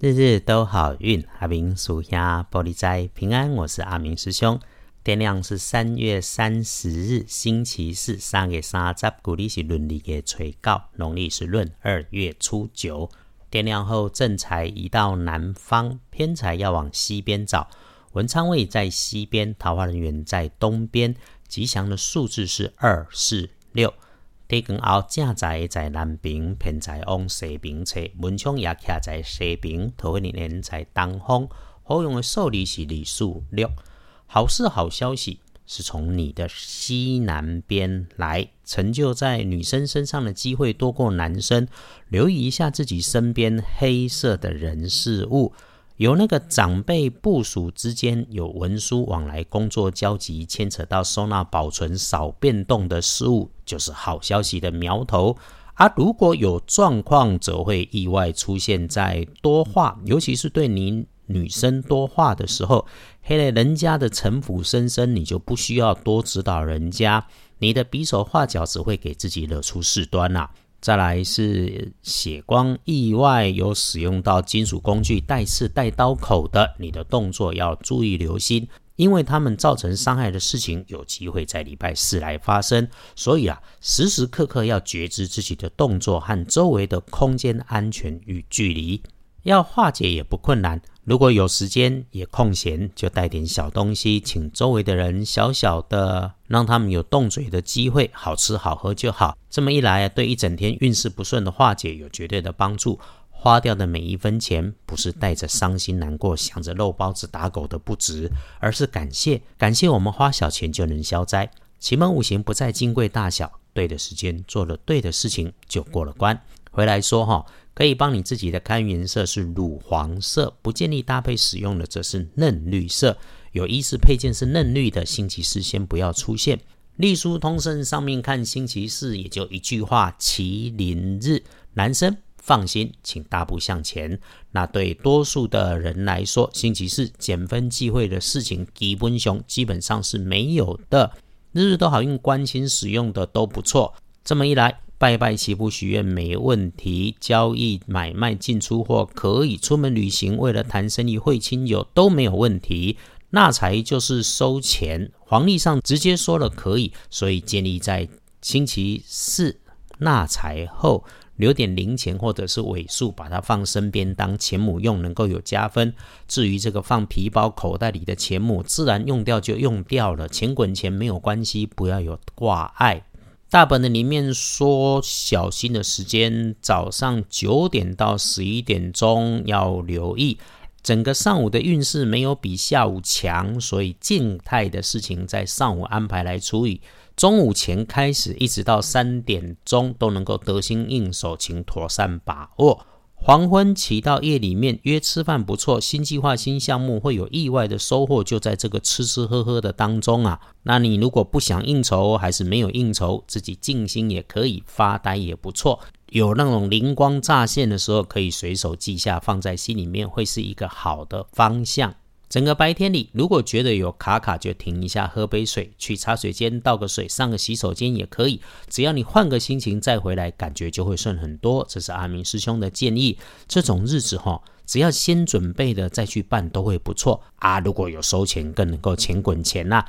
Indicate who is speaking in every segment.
Speaker 1: 日日都好运，阿明属下玻璃斋平安。我是阿明师兄。天亮是三月三十日，星期四，三月三十，古历是闰历的垂告，农历是闰二月初九。天亮后，正财移到南方，偏财要往西边找。文昌位在西边，桃花人员在东边。吉祥的数字是二、四、六。地根后正在在南边，偏在往西边侧，门窗也徛在西边，桃花人在东方。好用的数字是二、数六。好事好消息是从你的西南边来，成就在女生身上的机会多过男生。留意一下自己身边黑色的人事物。有那个长辈部署之间有文书往来、工作交集，牵扯到收纳保存少变动的事物，就是好消息的苗头。而如果有状况，则会意外出现在多话，尤其是对您女生多话的时候，黑了人家的城府深深，你就不需要多指导人家，你的比手画脚只会给自己惹出事端呐。再来是血光意外，有使用到金属工具带刺带刀口的，你的动作要注意留心，因为他们造成伤害的事情有机会在礼拜四来发生，所以啊，时时刻刻要觉知自己的动作和周围的空间安全与距离。要化解也不困难，如果有时间也空闲，就带点小东西，请周围的人小小的，让他们有动嘴的机会，好吃好喝就好。这么一来，对一整天运势不顺的化解有绝对的帮助。花掉的每一分钱，不是带着伤心难过，想着肉包子打狗的不值，而是感谢，感谢我们花小钱就能消灾。奇门五行不在金贵大小，对的时间做了对的事情，就过了关。回来说哈。可以帮你自己的看颜色是乳黄色，不建议搭配使用的则是嫩绿色。有衣饰配件是嫩绿的，星期四先不要出现。隶书通胜上面看星期四也就一句话：麒麟日。男生放心，请大步向前。那对多数的人来说，星期四减分忌讳的事情基本上基本上是没有的。日日都好用，关心使用的都不错。这么一来。拜拜祈福许愿没问题，交易买卖进出货可以，出门旅行为了谈生意会亲友都没有问题。纳财就是收钱，黄历上直接说了可以，所以建议在星期四纳财后留点零钱或者是尾数，把它放身边当钱母用，能够有加分。至于这个放皮包口袋里的钱母，自然用掉就用掉了，钱滚钱没有关系，不要有挂碍。大本的里面说，小心的时间早上九点到十一点钟要留意。整个上午的运势没有比下午强，所以静态的事情在上午安排来处理。中午前开始一直到三点钟都能够得心应手，请妥善把握。黄昏起到夜里面约吃饭不错，新计划新项目会有意外的收获，就在这个吃吃喝喝的当中啊。那你如果不想应酬，还是没有应酬，自己静心也可以，发呆也不错。有那种灵光乍现的时候，可以随手记下，放在心里面，会是一个好的方向。整个白天里，如果觉得有卡卡，就停一下，喝杯水，去茶水间倒个水，上个洗手间也可以。只要你换个心情再回来，感觉就会顺很多。这是阿明师兄的建议。这种日子哈，只要先准备的再去办，都会不错啊。如果有收钱，更能够钱滚钱呐。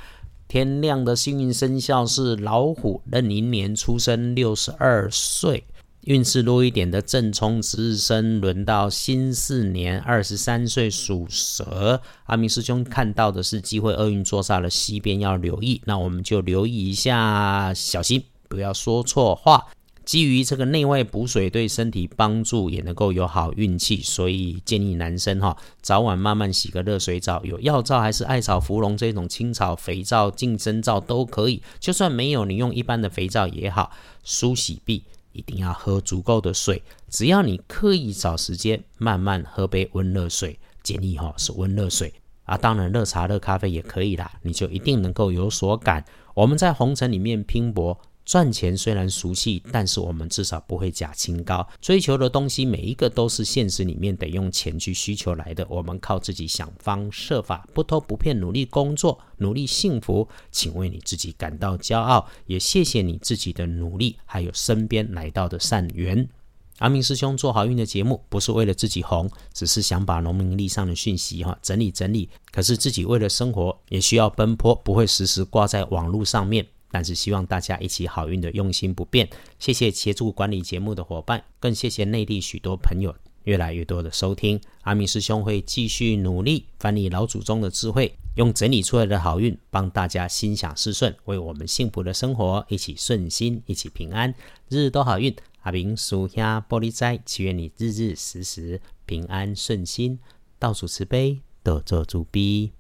Speaker 1: 天亮的幸运生肖是老虎，壬寅年出生，六十二岁。运势弱一点的正冲值日生，轮到辛巳年二十三岁属蛇。阿明师兄看到的是机会厄运坐煞了西边，要留意。那我们就留意一下，小心不要说错话。基于这个内外补水对身体帮助，也能够有好运气，所以建议男生哈，早晚慢慢洗个热水澡，有药皂还是艾草、芙蓉这种清草肥皂、净身皂都可以。就算没有，你用一般的肥皂也好，梳洗臂。一定要喝足够的水，只要你刻意找时间，慢慢喝杯温热水，建议哈是温热水啊，当然热茶、热咖啡也可以啦，你就一定能够有所感。我们在红尘里面拼搏。赚钱虽然俗气，但是我们至少不会假清高。追求的东西每一个都是现实里面得用钱去需求来的。我们靠自己想方设法，不偷不骗，努力工作，努力幸福。请为你自己感到骄傲，也谢谢你自己的努力，还有身边来到的善缘。阿明师兄做好运的节目，不是为了自己红，只是想把农民历上的讯息哈整理整理。可是自己为了生活，也需要奔波，不会时时挂在网络上面。但是希望大家一起好运的用心不变。谢谢协助管理节目的伙伴，更谢谢内地许多朋友越来越多的收听。阿明师兄会继续努力翻译老祖宗的智慧，用整理出来的好运帮大家心想事顺，为我们幸福的生活一起顺心，一起平安，日日都好运。阿明叔兄玻璃斋，祈愿你日日时时平安顺心，倒数慈悲，得做主逼。